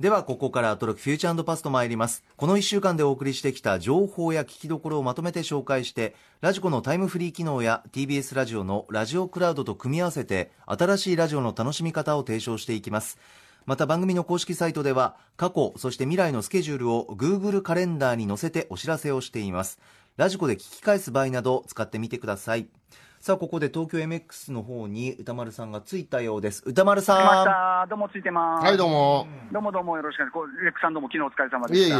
ではここからアトロクフューチャーパスト参ります。この1週間でお送りしてきた情報や聞きどころをまとめて紹介してラジコのタイムフリー機能や TBS ラジオのラジオクラウドと組み合わせて新しいラジオの楽しみ方を提唱していきます。また番組の公式サイトでは過去そして未来のスケジュールを Google カレンダーに載せてお知らせをしています。ラジコで聞き返す場合など使ってみてください。さあここで東京 MX の方に歌丸さんが着いたようです歌丸来ましさんた。どうもついてます。はい、どうも。どうもどうもよろしくお願いします。こうレックさんどうも昨日お疲れ様でしいえいえいえ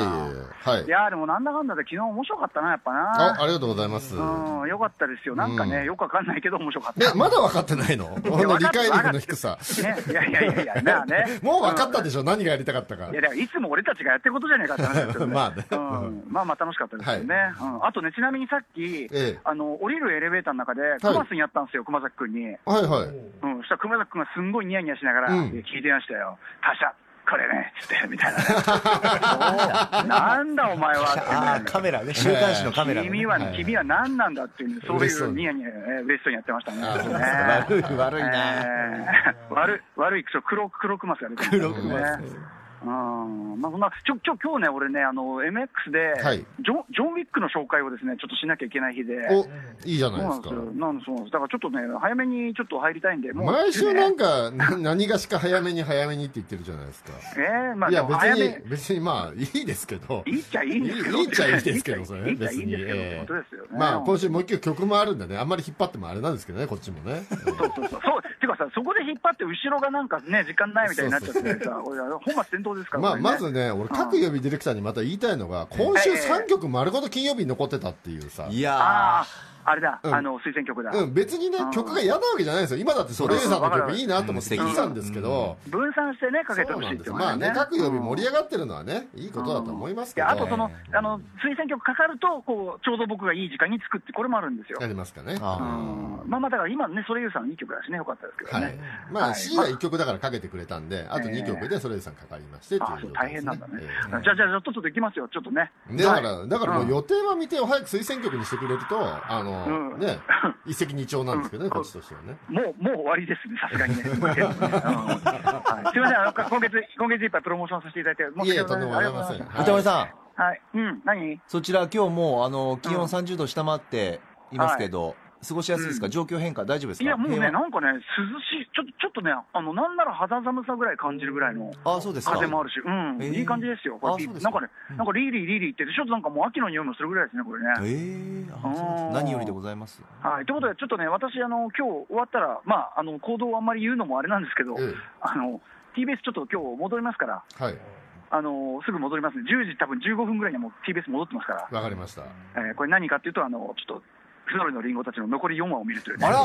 た。。はいい。やーでもなんだかんだで昨日面白かったな、やっぱあ、な。ありがとうございます。うん、よかったですよ。なんかね、うんよくわかんないけど面白かっねた。、まだ分かってないの？この 理解力の低さ。ね、いやいやいやいや、なあね。もう分かったでしょ？何がやりたかったかい。や、だからいつも俺たちがやってることじゃねえかって話ですけどね。まあねうん。まあまあ楽しかったですよね。うん。あとね、ちなみにさっき、ええあの、降りるエレベーターの中で、熊須にやったんですよ、熊崎くんに。はいはい。うん。そしたら熊崎くんがすんごいニヤニヤしながら、うん聞いてましたよ。他社、これね、つって、みたいなね。なんだお前はってカメラね週刊誌のカメラのね君は、はい君は何なんだっていう、そういうニヤニヤ、えー嬉しそうにやってましたね。悪い悪いな、えー悪い、悪い、そう黒、黒クマスが出てます黒クマスね。うんまあ、そんなちょちょ今日ね、俺ね、あの MX で、はいジョン、ジョン・ウィックの紹介をですねちょっとしなきゃいけない日で、お、いいじゃそうないですかなんですよ、。なんですそうなんですだからちょっとね、早めにちょっと入りたいんで、もう毎週なんか、何がしか早めに早めにって言ってるじゃないですか。えーまあ、いや、別に、別にまあ、いいですけど。いいっちゃいいんですけど、いいっちゃいいですけど、それね、別に。ええ本当ですよね。まあ、今週もう一曲曲もあるんでね、あんまり引っ張ってもあれなんですけどね、こっちもね。そうそうそう。そうてかさ、そこで引っ張って、後ろがなんかね、時間ないみたいになっちゃってさ、俺、本末転倒ですから、まあ、まずね、俺、各曜日ディレクターにまた言いたいのが、今週3曲丸ごと金曜日に残ってたっていうさ。いやああ、あれだ、うん。あの、推薦曲だ。うん、別にねうん、曲が嫌なわけじゃないんですよ。今だってソレイユさんの曲いいなと思って聞いたんですけど、分散してね、かけてほしないんですよ。まあっていうのはね、各曜日盛り上上がってるのはね、いいことだと思いますけど。あとその、あの、推薦曲かかると、こう、ちょうど僕がいい時間に作って、これもあるんですよ。やりますかね。ー。あうーん。まあまあ、だから今ね、ソレイユさんいい曲だしね、よかったですけどはい。ね。。まあ、はい。C が1曲だからかけてくれたんで、あと2曲でソレイユさんかかりまして大変なんだね。えじゃあ、じゃあ、ちょっとできますよ、ちょっとね。だかはい。ら、だからもう予定は見てを早く推薦曲にしてくれると、あうん。の、ね、一石二鳥なんですけどね、うん。こっちとしてはね。もう、もう終わりですね、さすがにね。うん。はい。すみません、あの今月、今月いっぱいプロモーションさせていただいて、申いえいえ、とんでもございません。ありがとうございはい。歌丸さん。はい。うん、何？そちら今日もうあの気温うん。30度下回っていますけど、過ごしやすいですか、うん。状況変化大丈夫ですか？いや、もうね、なんかね、涼しい、ちょちょっとね、あの、なんなら肌寒さぐらい感じるぐらいのあそうですか。風もあるし、うん、えー。いい感じですよ。これ。あそうですか。なんかね、なんかリーリーリーリーって、ちょっとなんかもう秋の匂いもするぐらいですね、これね。えー、何よりでございます？はい。ということで、ちょっとね、私、あの、今日終わったら、まあ、あの、行動をあんまり言うのもあれなんですけど、えあの、TBS ちょっと今日戻りますから、えはい。あの、すぐ戻りますね。10時多分15分ぐらいにはもう TBS 戻ってますから、わかりました。えーこれ何かっていうと、あの、ちょっと、フノリのリンゴたちの残り4話を見るというね。あら。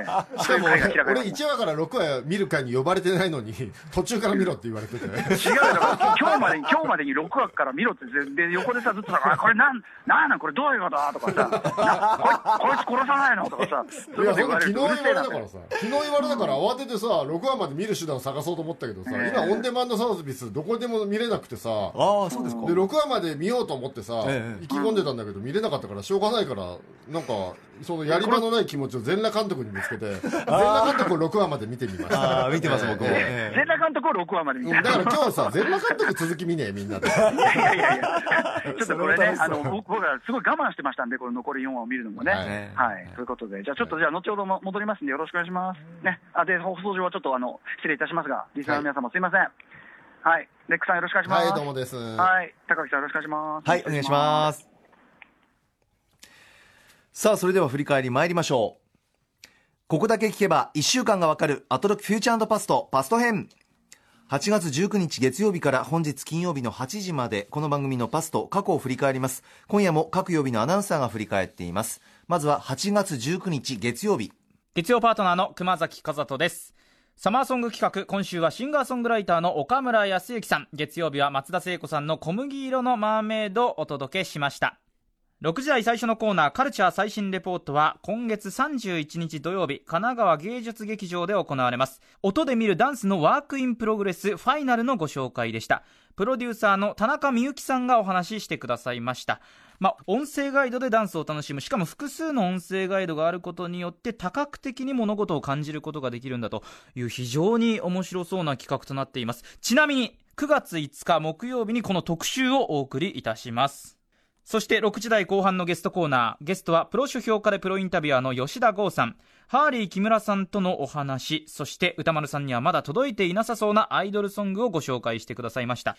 えーしかも俺、ます。1話から6話見る会に呼ばれてないのに、途中から見ろって言われてて。違うよ、だから今日までに、今日までに6話から見ろって、で、横でさ、ずっとさ、あこれなん、なんなん、これどういうこととかさ、なこいこいつ殺さないのとかさ、いや、昨日言われたからさ、昨日言われたから慌ててさ、6話まで見る手段を探そうと思ったけどさ、ええ。今オンデマンドサービスどこでも見れなくてさ、ああそうですかで、6話まで見ようと思ってさ、ええ意気込んでたんだけど見れなかったからしょうがないから、なんか、そのやり場のない気持ちを全裸監督に見つけて、全裸監督を6話まで見てみました。あー見てます僕も。全裸監督を6話まで見たうんだから今日さ、全裸監督続き見ねえ、みんなで。いやいやいや。ちょっとこれね、あの僕僕はすごい我慢してましたんで、これ残り4話を見るのもね。ははい。い、ということで、じゃあちょっとじゃあ後ほども戻りますんで、よろしくお願いします。ね、あで放送上はちょっとあの失礼いたしますが、リスナーの皆様、すいません。はい、レックさんよろしくお願いします。はい、どうもです。はい、高木さんよろしくお願いします。はいお願いしますさあそれでは振り返り参りましょう。ここだけ聞けば1週間がわかるアトロックフューチャーパストパスト編。8月19日月曜日から本日金曜日の8時までこの番組のパスト過去を振り返ります。今夜も各曜日のアナウンサーが振り返っています。まずは8月19日月曜日。月曜パートナーの熊崎和人です。サマーソング企画今週はシンガーソングライターの岡村靖幸さん。月曜日は松田聖子さんの小麦色のマーメイドをお届けしました。6時台最初のコーナーカルチャー最新レポートは今月31日土曜日神奈川芸術劇場で行われます。音で見るダンスのワークインプログレスファイナルのご紹介でした。プロデューサーの田中美幸さんがお話ししてくださいました。まあ、音声ガイドでダンスを楽しむ。しかも複数の音声ガイドがあることによって多角的に物事を感じることができるんだという非常に面白そうな企画となっています。ちなみに9月5日木曜日にこの特集をお送りいたします。そして6時台後半のゲストコーナー。ゲストはプロ書評家でプロインタビュアーの吉田剛さん。ハーリー木村さんとのお話。そして歌丸さんにはまだ届いていなさそうなアイドルソングをご紹介してくださいました。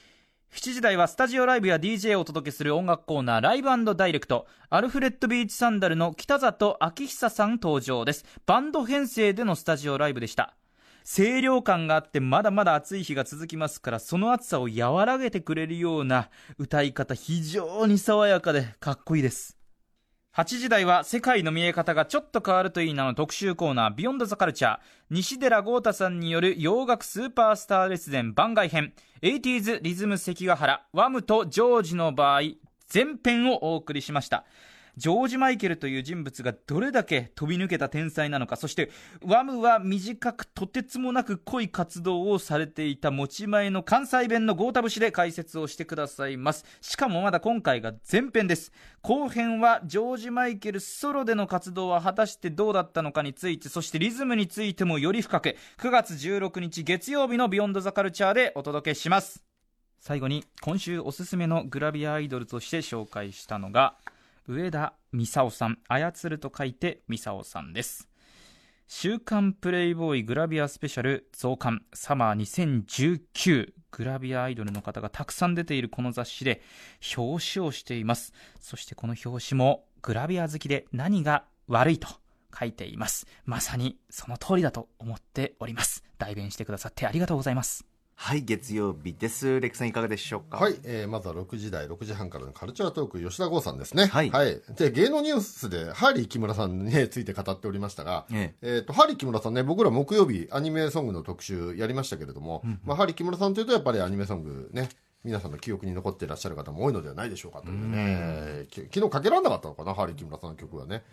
7時台はスタジオライブや DJ をお届けする音楽コーナーライブダイレクト。アルフレッドビーチサンダルの北里明久さん登場です。バンド編成でのスタジオライブでした。清涼感があってまだまだ暑い日が続きますからその暑さを和らげてくれるような歌い方非常に爽やかでかっこいいです。8時台は世界の見え方がちょっと変わるといいなの特集コーナービヨンドザカルチャー。西寺豪太さんによる洋楽スーパースター列伝番外編。80s リズム関ヶ原ワムとジョージの場合前編をお送りしました。ジョージ・マイケルという人物がどれだけ飛び抜けた天才なのかそしてワムは短くとてつもなく濃い活動をされていた持ち前の関西弁のゴータ節で解説をしてくださいます。しかもまだ今回が前編です。後編はジョージ・マイケルソロでの活動は果たしてどうだったのかについてそしてリズムについてもより深く9月16日月曜日のビヨンドザカルチャーでお届けします。最後に今週おすすめのグラビアアイドルとして紹介したのが上田美沙さん操ると書いて美沙さんです。週刊プレイボーイグラビアスペシャル増刊サマー2019グラビアアイドルの方がたくさん出ているこの雑誌で表紙をしています。そしてこの表紙もグラビア好きで何が悪いと書いています。まさにその通りだと思っております。代弁してくださってありがとうございます。はい月曜日です。レクさんいかがでしょうか？はい、えーまずは6時台、6時半からのカルチャートーク、吉田豪さんですね。はい。で、芸能ニュースで、ハーリー木村さんに ついて語っておりましたが、ええ。っ、と、ハーリー木村さんね、僕ら木曜日、アニメソングの特集やりましたけれども、まあ、ハーリー木村さんというと、やっぱりアニメソングね、皆さんの記憶に残っていらっしゃる方も多いのではないでしょうかというね、き昨日かけられなかったのかな、ハーリー木村さんの曲はね。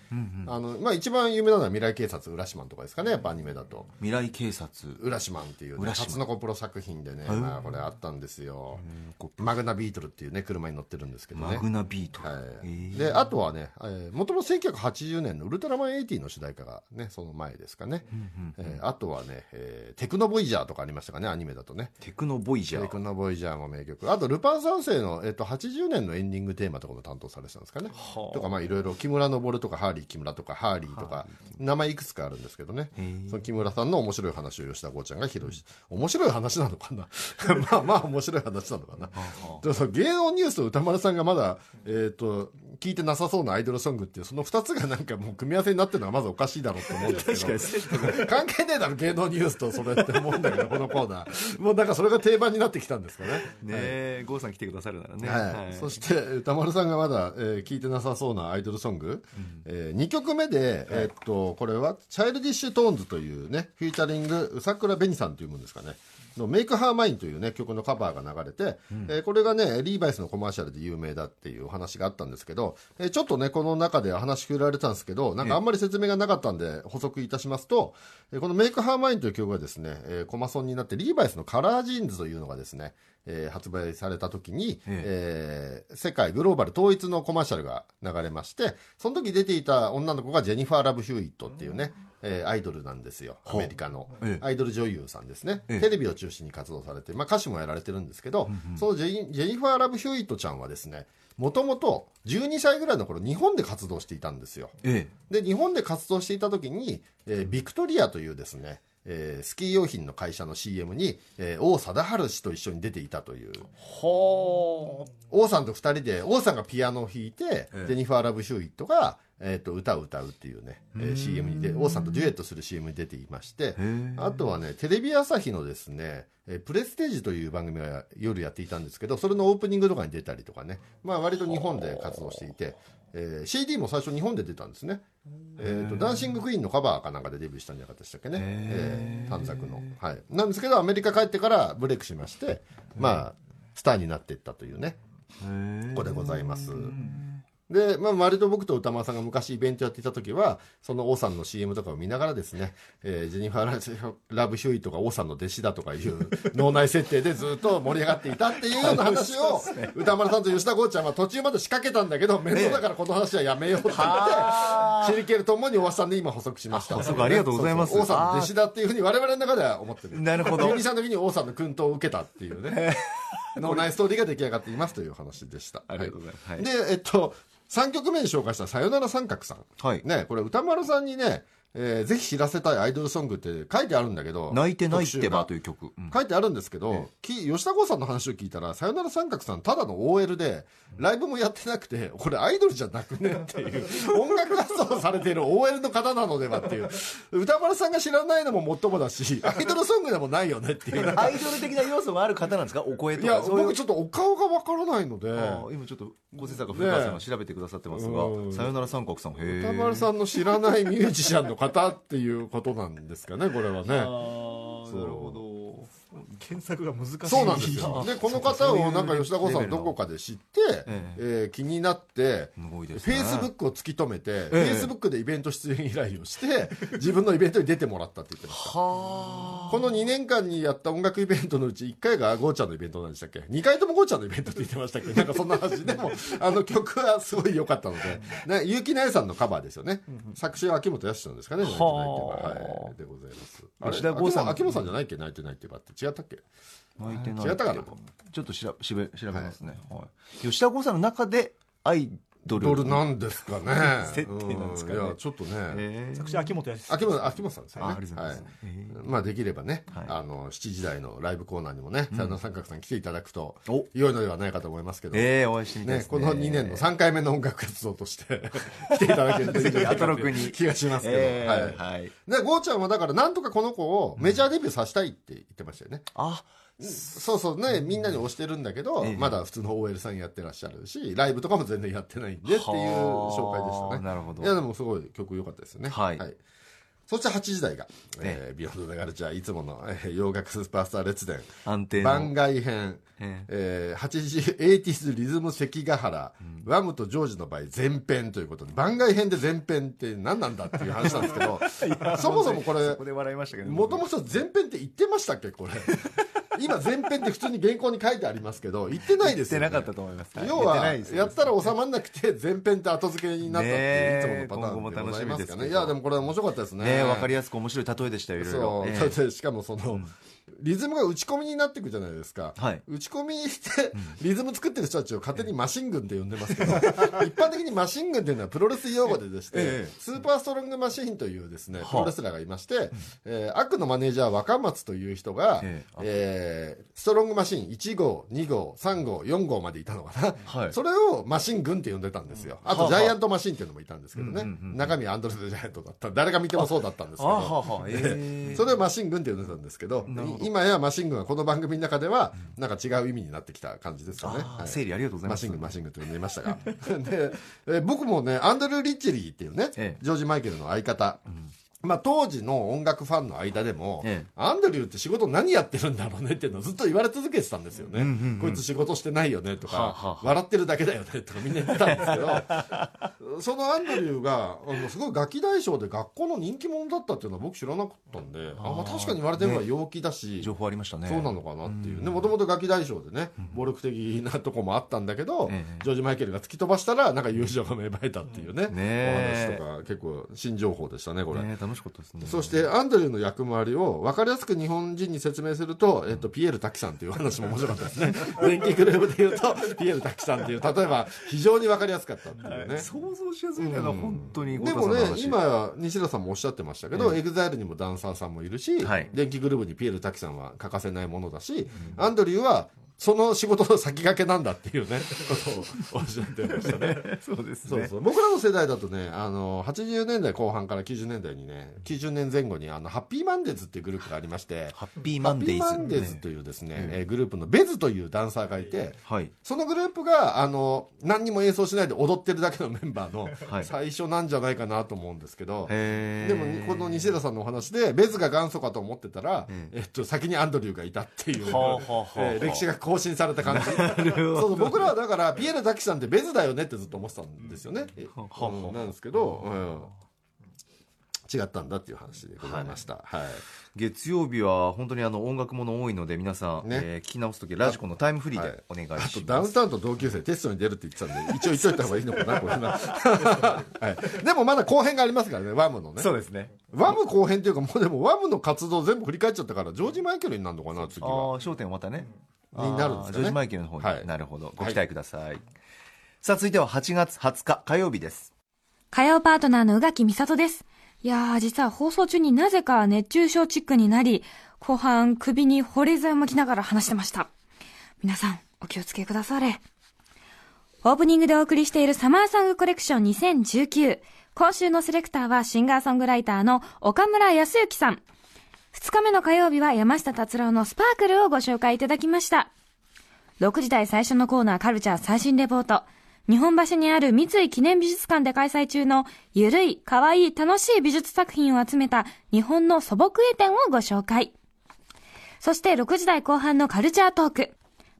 あの、まあ、一番有名なのは未来警察、ウラシマンとかですかね、やっぱアニメだと。未来警察ウラシマンっていうね、タツノコプロ作品でね、はいまあ、これあったんですよ。マグナビートルっていうね、車に乗ってるんですけどね。マグナビートル、はいえーであとはね、えー、もともと1980年のウルトラマン80の主題歌がね、その前ですかね。えーあとはね、えーテクノボイジャーとかありましたかね、アニメだとね。テクノボイジャテークノボイジャーも名曲。あと、ルパン三世の、えっと80年のエンディングテーマとかも担当されてたんですかね。はあとか、まあ、いろいろ、木村昇とか、ハーリー木村とか、ハーリーとか、名前いくつかあるんですけどね。その木村さんの面白い話を吉田剛ちゃんが披露し、面白い話なのかな まあまあ、面白い話なのかな。でもその芸能ニュースと宇多丸さんがまだ、えっ、と、聞いてなさそうなアイドルソングっていう、その二つがなんかもう組み合わせになってるのはまずおかしいだろうと思うんですけど。関係ねえだろ、芸能ニュースとそれって思うんだけど、このコーナー。もうなんかそれが定番になってきたんですかね。ねえ、豪さん来てくださるならね、はい。そして宇多丸さんがまだ、えー聞いてなさそうなアイドルソング、え2曲目で、えーっとこれはチャイルディッシュトーンズというねフューチャリング宇佐蔵べにさんというものですかねの「メイクハーマイン」というね曲のカバーが流れて、えーこれがねリーバイスのコマーシャルで有名だっていうお話があったんですけど、えーちょっとねこの中で話振られたんですけどなんかあんまり説明がなかったんで補足いたしますと、えーこの「メイクハーマイン」という曲がですね、えーコマソンになってリーバイスのカラージーンズというのがですね、えー発売された時に、えー世界グローバル統一のコマーシャルが流れましてその時出ていた女の子がジェニファー・ラブ・ヒューイットっていうね、えーアイドルなんですよ。アメリカの、ええ。アイドル女優さんですね、ええ。テレビを中心に活動されて、まあ、歌手もやられてるんですけど、そのジェニジェニファー・ラブ・ヒューイットちゃんはですねもともと12歳ぐらいの頃日本で活動していたんですよ。えで日本で活動していた時に、えービクトリアというですね、えースキー用品の会社の CM に、えー王貞治氏と一緒に出ていたという。ほ王さんと2人で王さんがピアノを弾いて、ええ。ジェニファー・ラブ・シューイットが、えー、と歌を歌うっていうね、えー CM にで王さんとデュエットする CM に出ていましてえあとはねテレビ朝日のですね「えープレステージ」という番組が夜やっていたんですけどそれのオープニングとかに出たりとかね、まあ、割と日本で活動していて、えー CD も最初日本で出たんですね、えー、とダンシング・クイーンのカバーかなんかでデビューしたんじゃなかったでしたっけね、えー短冊の、はい、なんですけどアメリカ帰ってからブレイクしましてまあスターになっていったというね。えここでございます。で、まあ、割と僕と歌丸さんが昔イベントやっていた時は、その王さんの CM とかを見ながらですね、えージェニファー・ラブ・ヒューイとか王さんの弟子だとかいう脳内設定でずっと盛り上がっていたっていうような話を、歌丸さんと吉田剛ちゃんは途中まで仕掛けたんだけど、面倒だからこの話はやめようって言って、シリケルともにおわさんで今補足しました。補足ありがとうございます王さんの弟子だっていうふうに我々の中では思ってる。なるほどミニさんの時に王さんの訓導を受けたっていうね、脳内ストーリーが出来上がっていますという話でした。ありがとうございますはいで、えっと、3曲目に紹介したさよなら三角さん。はいね、これ歌丸さんにね、えーぜひ知らせたいアイドルソングって書いてあるんだけど、泣いてないってばという曲、うん。が書いてあるんですけど、き吉田剛さんの話を聞いたら、さよなら三角さんただの OL で、ライブもやってなくて、これアイドルじゃなくねっていう、音楽活動をされている OL の方なのではっていう、歌丸さんが知らないのももっともだし、アイドルソングでもないよねっていう。アイドル的な要素がある方なんですか？お声とか。いう僕ちょっとお顔がわからないので、今ちょっと構成作家古川さんが調べてくださってますがうん「さよなら三角さん」歌丸さんの知らないミュージシャンの方っていうことなんですかね、これはね。なるほど検索が難しい。そうなんですよ。で、この方をなんか吉田剛さんどこかかで知って、えええー気になって、フねェイスブックを突き止めて、フええ。ェイスブックでイベント出演依頼をして、自分のイベントに出てもらったって言ってました。はこの2年間にやった音楽イベントのうち1回がゴーちゃんのイベントなんでしたっけ ?2 回ともゴーちゃんのイベントって言ってましたっけ？なんかそんな話。でも、あの曲はすごい良かったので、ね、結城奈さんのカバーですよね。作詞は秋元康さんですかね、泣いてないってははい、でございます。吉田剛さん。秋元秋元さんじゃないっけ？泣いてないってばって。違ったっけ？泣いてない違ったかな？ちょっと調べ調べ調べますね、はい。吉田剛さんの中でアイドル。ドルなんですかね。設定なんですかね。ういや、ちょっとね。ええ作詞秋元康秋元、秋元さんですよね。あありがとうございます、はい。えまあできればね、はい。あの、7時台のライブコーナーにもね、さよなら三角さん来ていただくとお、良いのではないかと思いますけど。ええお会いしてみたいです、ね。ねこの2年の3回目の音楽活動として 来ていただけるといいんじゃなう気がしますけど、ええはい。はい。でゴーちゃんはだからなんとかこの子をメジャーデビューさせたいって言ってましたよね、あそうそうねみんなに推してるんだけど、ええまだ普通の OL さんやってらっしゃるしライブとかも全然やってないんでっていう紹介でしたはあね。なるほど。いやでもすごい曲良かったですよね。はい。そして8時台が、えービヨンド・ザ・ガルチャーいつもの、えー洋楽スーパースター列伝安定の。番外編、ええ。ー、80、80s リズム関ヶ原、ワムとジョージの場合前編ということで、番外編で前編って何なんだっていう話なんですけど、そもそもこれそこ、で笑いましたけどもともと前編って言ってましたっけこれ。今前編って普通に原稿に書いてありますけど、言ってないですよ、ね。言ってなかったと思います。はい。要は、やったら収まんなくて、前編って後付けになったっていう、いつものパターンでございますかね。ね。ど。いや、でもこれ面白かったですね。わかりやすく面白い例えでしたよいろいろ。そう、ええ。だってしかもその、リズムが打ち込みになっていくじゃないですか、はい。打ち込みしてリズム作ってる人たちを勝手にマシン軍って呼んでますけど、一般的にマシン軍っていうのはプロレス用語ででして、ええスーパーストロングマシーンというですねプロレスラーがいまして、えー悪のマネージャー若松という人が、ええ。えーストロングマシーン1号2号3号4号までいたのかな、はい。それをマシン軍って呼んでたんですよ。あとジャイアントマシーンっていうのもいたんですけどね、うんうんうん中身アンドレス・ジャイアントだった誰が見てもそうだったんですけどあははええ。それをマシン軍って呼んでたんですけどなるほど今やマシン軍はこの番組の中ではなんか違う意味になってきた感じですよね、はい。整理ありがとうございます。マシン軍マシン軍と呼んでいましたが。で、えー僕もねアンドルー・リッチェリーっていうね、ええ。ジョージ・マイケルの相方、まあ、当時の音楽ファンの間でも、ええ。アンドリューって仕事何やってるんだろうねっていうのをずっと言われ続けてたんですよね、うんうんうん。こいつ仕事してないよねとか、はあはあはあ。笑ってるだけだよねとかみんな言ってたんですけど そのアンドリューがあのすごいガキ大将で学校の人気者だったっていうのは僕知らなかったんであ、まあ、確かに言われてみれば陽気だし、情報ありましたね。そうなのかなっていう。ねもともとガキ大将でね暴力的なとこもあったんだけど、ええ。ジョージ・マイケルが突き飛ばしたらなんか友情が芽生えたっていうね、ねえ。お話とか結構新情報でしたねこれ。ね楽しかったですね。そしてアンドリューの役回りを分かりやすく日本人に説明すると、えっと、ピエール瀧さんという話も面白かったですね。電気グルーヴで言うとピエール瀧さんっていう例えば非常に分かりやすかったっていうね、想像しやすいんだよな、うん。本当にでもね今西寺さんもおっしゃってましたけど、エグザイルにもダンサーさんもいるし、はい。電気グルーヴにピエール瀧さんは欠かせないものだし、アンドリューはその仕事の先駆けなんだっていうね。ことをおっしゃってましたね。そうですね。そうそう。僕らの世代だとねあの80年代後半から90年代にね90年前後にあのハッピーマンデーズっていうグループがありましてハッピーマンデーズ。というですね、えーグループのベズというダンサーがいて、はい。そのグループがあの何にも演奏しないで踊ってるだけのメンバーのはい。最初なんじゃないかなと思うんですけど、へでもこの西枝さんのお話でベズが元祖かと思ってたら、ええっと、先にアンドリューがいたっていう、はあはあはあ。えー歴史がこ更新された感じ。そうそう僕らはだからピエール滝さんってベズだよねってずっと思ってたんですよね、うん。なんですけど、うん。違ったんだっていう話でございました、はい。月曜日は本当にあの音楽もの多いので皆さん、ね。えー聞き直すときラジコのタイムフリーはい。でお願いあします、とダウンタウンと同級生テストに出るって言ってたんで一応言っといた方がいいのかな これな、はい、でもまだ後編がありますからねワムのね。そうですね。ワム後編っていうかもうでもワムの活動全部振り返っちゃったからジョージ・マイケルになるのかな次ああは焦点はまたねになるんですかねジョージ・マイケルの方に、はいなるほどご期待ください、さあ続いては8月20日火曜日です火曜パートナーの宇垣美里です。いやー、実は放送中になぜか熱中症チックになり、後半首に保冷剤を巻きながら話してました。皆さん、お気をつけくだされ。オープニングでお送りしているサマーソングコレクション2019。今週のセレクターはシンガーソングライターの岡村康之さん。2日目の火曜日は山下達郎のスパークルをご紹介いただきました。6時台最初のコーナーカルチャー最新レポート。日本橋にある三井記念美術館で開催中のゆるい、かわいい、楽しい美術作品を集めた日本の素朴絵展をご紹介。そして6時台後半のカルチャートーク。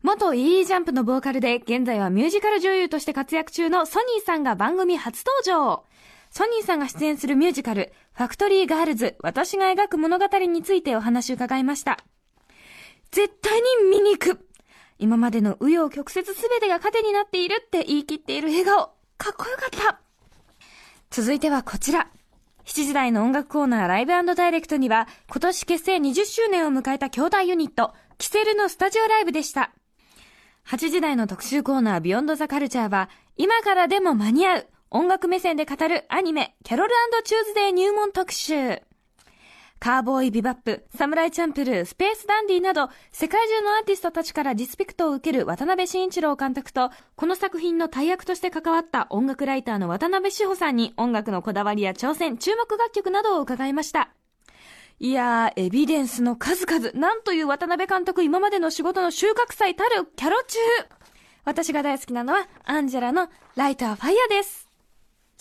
元 EE ジャンプのボーカルで現在はミュージカル女優として活躍中のソニーさんが番組初登場。ソニーさんが出演するミュージカル、ファクトリーガールズ、私が描く物語についてお話を伺いました。絶対に見に行く今までの紆余曲折すべてが糧になっているって言い切っている笑顔。かっこよかった。続いてはこちら。7時台の音楽コーナーライブダイレクトには、今年結成20周年を迎えた兄弟ユニット、キセルのスタジオライブでした。8時台の特集コーナービヨンドザカルチャーは、今からでも間に合う、音楽目線で語るアニメ、キャロルチューズデー入門特集。カーボーイビバップ、サムライチャンプルー、スペースダンディなど、世界中のアーティストたちからリスペクトを受ける渡辺慎一郎監督と、この作品の大役として関わった音楽ライターの渡辺志保さんに音楽のこだわりや挑戦、注目楽曲などを伺いました。いやー、エビデンスの数々、なんという渡辺監督今までの仕事の収穫祭たるキャロ中。私が大好きなのは、アンジェラのライトアファイアです。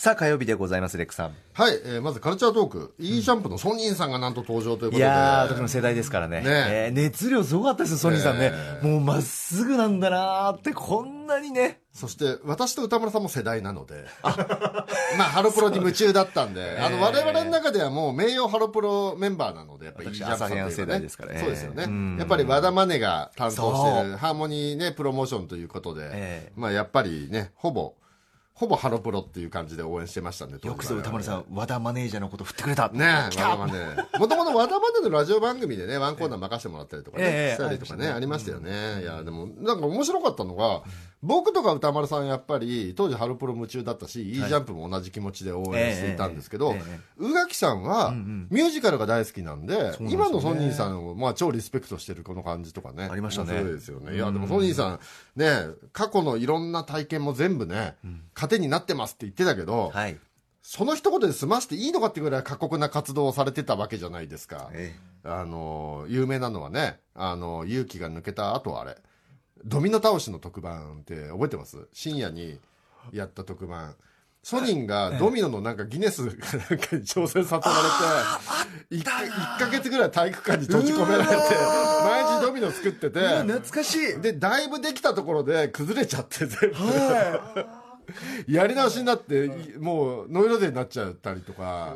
さあ火曜日でございますレックさん。はい、えーまずカルチャートーク、いいジャンプのソニーさんがなんと登場ということで。いやー私の世代ですからね。ね。えー熱量すごかったですよソニーさんね、えもうまっすぐなんだなーってこんなにね。そして私と歌村さんも世代なので。まあハロプロに夢中だったんで、あの我々の中ではもう名誉ハロプロメンバーなのでやっぱりいいジャンプさん世代ですからね。そうですよね、うん。やっぱり和田マネが担当してそるハーモニーねプロモーションということで、ええ。まあやっぱりねほぼほぼハロプロっていう感じで応援してましたんでよくそう歌丸さんん和田マネージャーのこと振ってくれた。ねえ、和田マネー。もともと和田マネーのラジオ番組でね、ワンコーナー任せてもらったりとかね、ええしたりとかね、ありましたよね。いや、でも、なんか面白かったのが、僕とか歌丸さんやっぱり、当時ハロプロ夢中だったし、い。いジャンプも同じ気持ちで応援していたんですけど宇垣さんは、ミュージカルが大好きなんで、今のソニーさんを、まあ、超リスペクトしてるこの感じとかね。ありましたね。面白いですよね。いや、でもソニーさん、ね、過去のいろんな体験も全部ね、糧になってますって言ってたけど、はい。その一言で済ましていいのかっていうぐらい過酷な活動をされてたわけじゃないですか。えあの、有名なのはね、あの、勇気が抜けた後あれ、ドミノ倒しの特番って覚えてます？深夜にやった特番。ソニンがドミノのなんかギネスかなんかに挑戦させられて、1, 1ヶ月ぐらい体育館に閉じ込められて、毎日ドミノ作ってて、懐かしい。で、だいぶできたところで崩れちゃって全部。やり直しになって、いもうノイローゼになっちゃったりとか、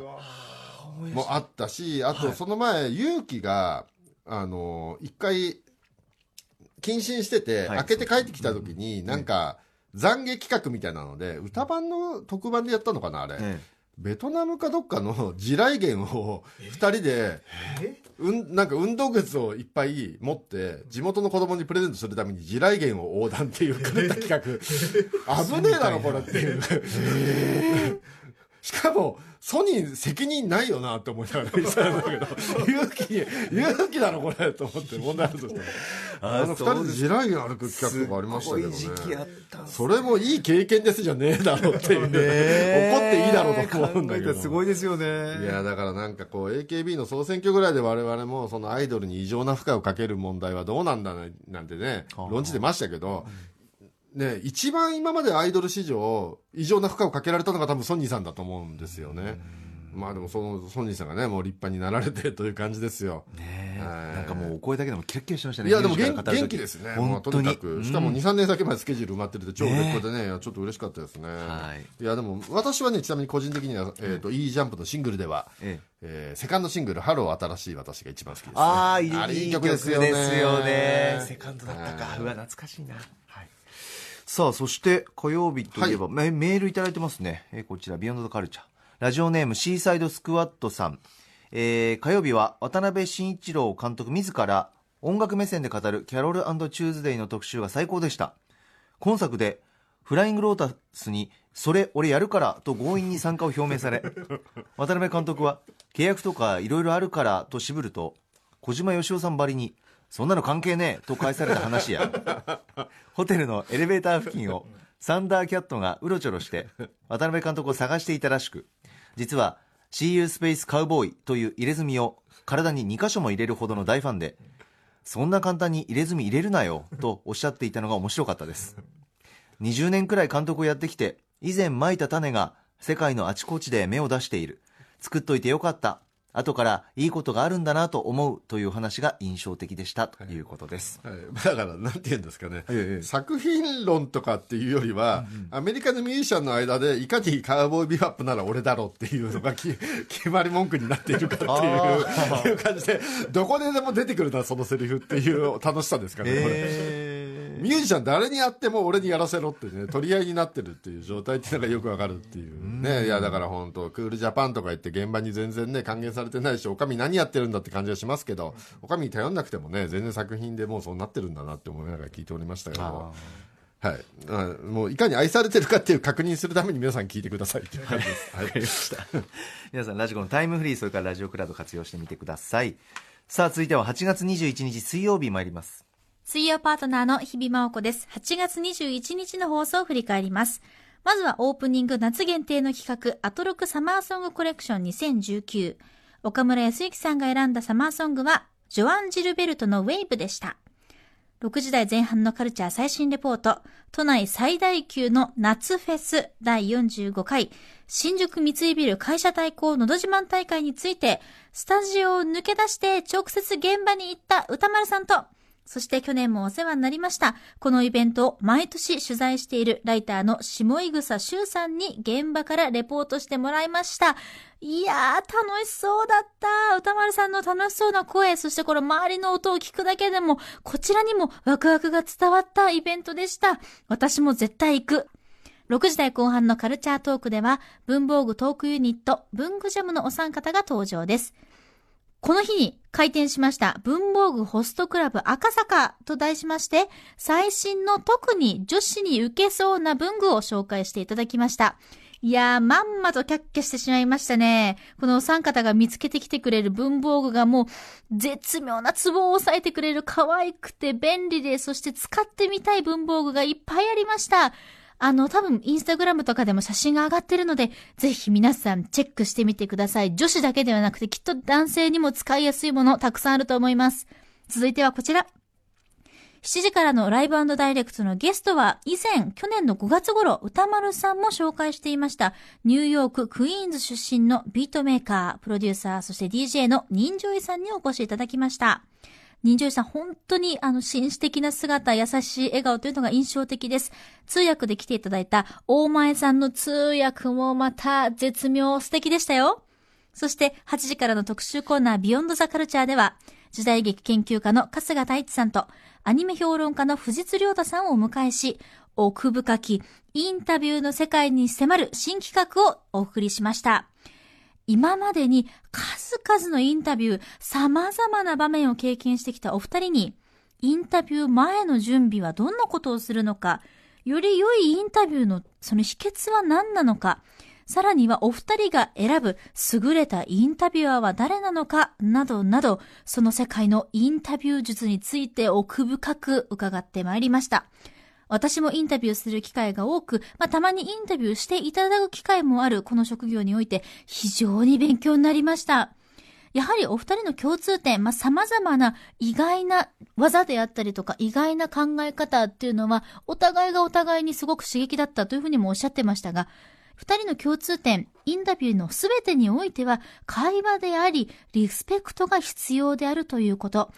もあったし、あとその前、勇気が、あの、一回、謹慎してて、はい。開けて帰ってきた時に、なんか、懺悔企画みたいなので、歌版の特番でやったのかな、あれ。えベトナムかどっかの地雷原を二人で、うん、なんか運動靴をいっぱい持って、地元の子供にプレゼントするために地雷原を横断っていう 狂った企画。危ねえだろ、これっていう。しかも、ソニー責任ないよなって思いながら見てたんだけど、勇気、勇気だろ、これ、と思って問題あるとして。ああの二人で地雷原歩く企画とかありましたけどね。すっごい時期あったそれもいい経験ですじゃねえだろうっていう。怒っていいだろうと思うんだけど。すごいですよねいやだからなんかこう AKB の総選挙ぐらいで我々もそのアイドルに異常な負荷をかける問題はどうなんだねなんてね論じてましたけど、ね、一番今までアイドル史上異常な負荷をかけられたのが多分ソニーさんだと思うんですよね。まあでもそのソニンさんがねもう立派になられてという感じですよ。ねえ。はいなんかもうお声だけでもキラッキラしてましたねいやでも元元気ですね、まあ、と本当ににかく、しかも2、3年先までスケジュール埋まってるって、超売れっ子でね、ちょっと嬉しかったですね、はいいやでも私はね、ちなみに個人的には、えー、と E ジャンプのシングルでは、ええーセカンドシングル、ハロー新しい私が一番好きです、ね、ああいいあれいい曲ですよねセカンドだったかうわ懐かしいな、はい、さあそして火曜日といえば、メメールいただいてますね、えーこちらビヨンドカルチャーラジオネームシーサイドスクワットさん、えー火曜日は渡辺慎一郎監督自ら音楽目線で語るキャロルチューズデイの特集が最高でした。今作でフライングロータスにそれ俺やるからと強引に参加を表明され渡辺監督は契約とかいろいろあるからと渋ると小島よしおさんばりにそんなの関係ねえと返された話や。ホテルのエレベーター付近をサンダーキャットがうろちょろして渡辺監督を探していたらしく実は CU スペースカウボーイという入れ墨を体に2箇所も入れるほどの大ファンでそんな簡単に入れ墨入れるなよとおっしゃっていたのが面白かったです。20年くらい監督をやってきて以前まいた種が世界のあちこちで芽を出している。作っといてよかった。後からいいことがあるんだなと思うという話が印象的でした。ということです、はい、だから、なんて言うんですかね、ええ作品論とかっていうよりは、アメリカのミュージシャンの間で、いかにカウボーイビバップなら俺だろうっていうのがき 決まり文句になっているかっていう っていう感じで、どこででも出てくるな、そのセリフっていう楽しさですかね、これ。えミュージシャン誰にやっても俺にやらせろってね、取り合いになってるっていう状態っていうのがよくわかるっていうね。いや、だから本当クールジャパンとか言って現場に全然ね、還元されてないし、おかみ何やってるんだって感じはしますけど、おかみに頼んなくてもね、全然作品でもうそうなってるんだなって思いながら聞いておりましたけども。はい。うんもういかに愛されてるかっていう確認するために皆さん聞いてくださいっていう感じです。はい。皆さんラジコのタイムフリーそれからラジオクラウド活用してみてくださいさあ続いては8月21日水曜日参ります水曜パートナーの日々真央子です。8月21日の放送を振り返ります。まずはオープニング夏限定の企画、アトロクサマーソングコレクション2019。岡村康之さんが選んだサマーソングは、ジョアン・ジルベルトのウェイブでした。6時台前半のカルチャー最新レポート、都内最大級の夏フェス第45回、新宿三井ビル会社対抗のど自慢大会について、スタジオを抜け出して直接現場に行った歌丸さんと、そして去年もお世話になりました。このイベントを毎年取材しているライターの下井草修さんに現場からレポートしてもらいました。いやー、楽しそうだった。歌丸さんの楽しそうな声、そしてこの周りの音を聞くだけでも、こちらにもワクワクが伝わったイベントでした。私も絶対行く。6時台後半のカルチャートークでは、文房具トークユニット、文具ジャムのお三方が登場です。この日に開店しました文房具ホストクラブ赤坂と題しまして、最新の特に女子に受けそうな文具を紹介していただきました。いやー、まんまとキャッキャしてしまいましたね。このお三方が見つけてきてくれる文房具がもう、絶妙なツボを押さえてくれる可愛くて便利で、そして使ってみたい文房具がいっぱいありました。あの、多分、インスタグラムとかでも写真が上がってるので、ぜひ皆さんチェックしてみてください。女子だけではなくて、きっと男性にも使いやすいものたくさんあると思います。続いてはこちら。7時からのライブダイレクトのゲストは、以前、去年の5月頃、歌丸さんも紹介していました、ニューヨーク、クイーンズ出身のビートメーカー、プロデューサー、そして DJ の人情井さんにお越しいただきました。人情さん、本当にあの、紳士的な姿、優しい笑顔というのが印象的です。通訳で来ていただいた大前さんの通訳もまた絶妙素敵でしたよ。そして、8時からの特集コーナー、ビヨンドザカルチャーでは、時代劇研究家の春日太一さんと、アニメ評論家の藤津亮太さんをお迎えし、奥深きインタビューの世界に迫る新企画をお送りしました。今までに数々のインタビュー、様々な場面を経験してきたお二人に、インタビュー前の準備はどんなことをするのか、より良いインタビューのその秘訣は何なのか、さらにはお二人が選ぶ優れたインタビュアーは誰なのか、などなど、その世界のインタビュー術について奥深く伺ってまいりました。私もインタビューする機会が多く、まあ、たまにインタビューしていただく機会もあるこの職業において非常に勉強になりました。やはりお二人の共通点、まあ、様々な意外な技であったりとか意外な考え方っていうのはお互いがお互いにすごく刺激だったというふうにもおっしゃってましたが、二人の共通点、インタビューのすべてにおいては会話であり、リスペクトが必要であるということ。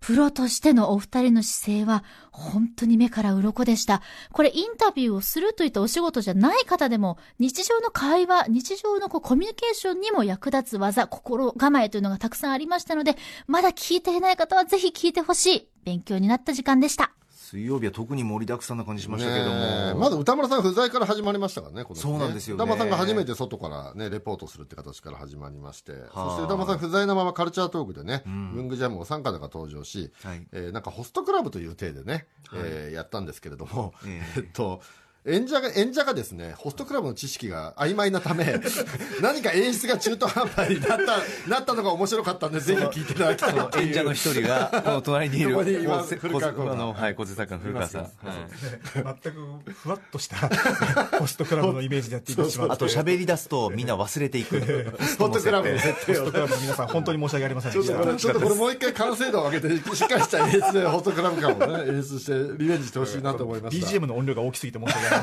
プロとしてのお二人の姿勢は本当に目から鱗でした。これインタビューをするといったお仕事じゃない方でも日常の会話、日常のこうコミュニケーションにも役立つ技、心構えというのがたくさんありましたので、まだ聞いていない方はぜひ聞いてほしい。勉強になった時間でした。水曜日は特に盛りだくさんな感じしましたけども、まず歌丸さん不在から始まりましたからね、この日ね。そうなんですよね。歌丸さんが初めて外からね、レポートするって形から始まりまして、そして歌丸さん不在のままカルチャートークでね、文具ジャムを参加が登場し、はい。えーなんかホストクラブという体でね、えーやったんですけれども、え。えっと、演者が、演者がですね、ホストクラブの知識が曖昧なため、何か演出が中途半端になった、なったのが面白かったんで、ぜひ聞いていただきたいその演者の一人が、この隣にいる、ここにいます。こう古川君の、はい、小瀬作家の古川さん。はい。全くふわっとした ホストクラブのイメージでやっていってしまってあと喋り出すとみんな忘れていく。ホストクラブの設ホ定を。ストクラブの皆さん本当に申し訳ありませんでした。ちょっとこれ、ちょっとこれもう一回完成度を上げて、しっかりした演出でホストクラブ感をね、演出して、リベンジしてほしいなと思いました。BGM の音量が大きすぎて申し訳ありません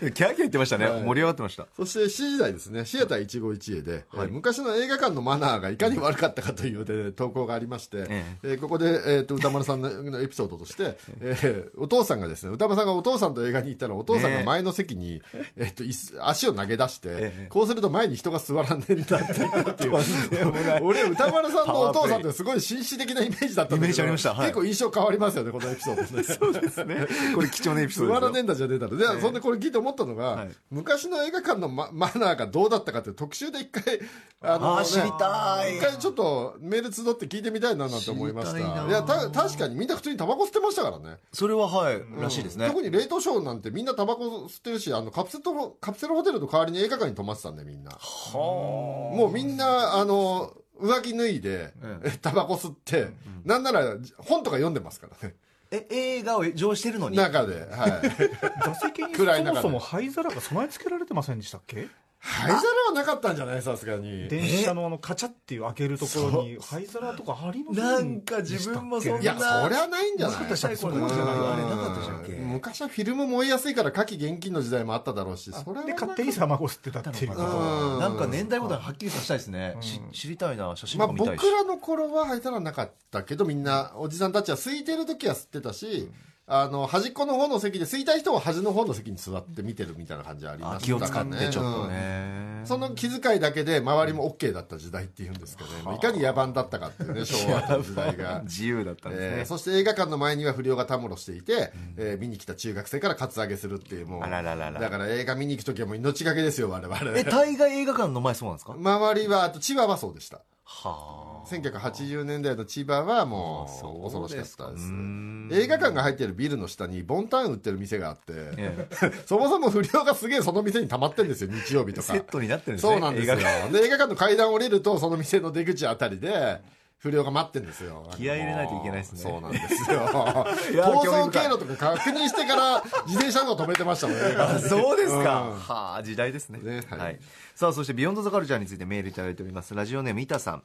キャーキャー言ってましたね。はい盛り上がってました。そして7時台ですね、シアター一期一会で、えー昔の映画館のマナーがいかに悪かったかという、ね、投稿がありまして、ええーここで、えーと歌丸さんののエピソードとして、えーお父さんがですね、歌丸さんがお父さんと映画に行ったら、お父さんが前の席に、えーと椅子足を投げ出して、ええこうすると前に人が座らねえんだっていう。俺、歌丸さんのお父さんってすごい紳士的なイメージだったんだけどイメージありましたはい結構印象変わりますよね、このエピソードね。そうですね。これ貴重なエピソード座らねえんだじゃねえだろ。で、そんでこれ聞いて思ったのが、はい昔の映画館のママナーがどうだったかって特集で一回、ああー知りたい一回ちょっとメール集って聞いてみたいななんて思いました。いや、た、確かにみんな普通にタバコ吸ってましたからね。それははい、らしいですね。特に冷凍ショーなんてみんなタバコ吸ってるし、あの、カプセルト、カプセルホテルの代わりに映画館に泊まってたんで、みんな。もうみんな、あの、上着脱いで、え タバコ吸って、なんなら本とか読んでますからね。え、映画を上してるのに。中で、はい。座席にそもそも灰皿が備え付けられてませんでしたっけ？灰皿はなかったんじゃない？さすがに。電車のあのカチャっていう開けるところに灰皿とかありませんなんか自分もそんな。いや、そりゃないんじゃない？なかったでしたっけ小さいなかったでしたっけ？うん。昔はフィルム燃えやすいから火器現金の時代もあっただろうし、それはで勝手に卵吸ってたっていう。うん。なんか年代ごとにはっきりさせたいですね。し知りたいな、写真見たいし。僕らの頃は灰皿なかったけど、みんな、おじさんたちは空いてる時は吸ってたし、あの、端っこの方の席で、空いた人は端の方の席に座って見てるみたいな感じありましたあ気を使ってちょっとうん。ね。その気遣いだけで周りも OK だった時代っていうんですかね、まあ。いかに野蛮だったかっていうね、昭和の時代が。自由だったんですね。えーそして映画館の前には不良がたむろしていて、えー見に来た中学生からカツアゲするっていうもう。あららららだから映画見に行く時はもう命がけですよ我々。え、大概映画館の前そうなんですか？周りはあと千葉はそうでしたはあ。1980年代の千葉はもうう恐ろしかったです。ん。映画館が入ってるビルの下にボンタン売ってる店があって、え そもそも不良がすげえその店に溜まってるんですよ日曜日とか。セットになってるんですね。そうなんですよ。映画館の階段降りるとその店の出口あたりで不良が待ってるんですよ気合い入れないといけないですねそうなんですよ 逃走経路とか確認してから自転車の方止めてましたもん映画あそうですか。うんはあ、時代ですね。ねは。はいいさあ、そしてビヨンドザカルチャーについてメールいただいております。ラジオネーム、イタさん。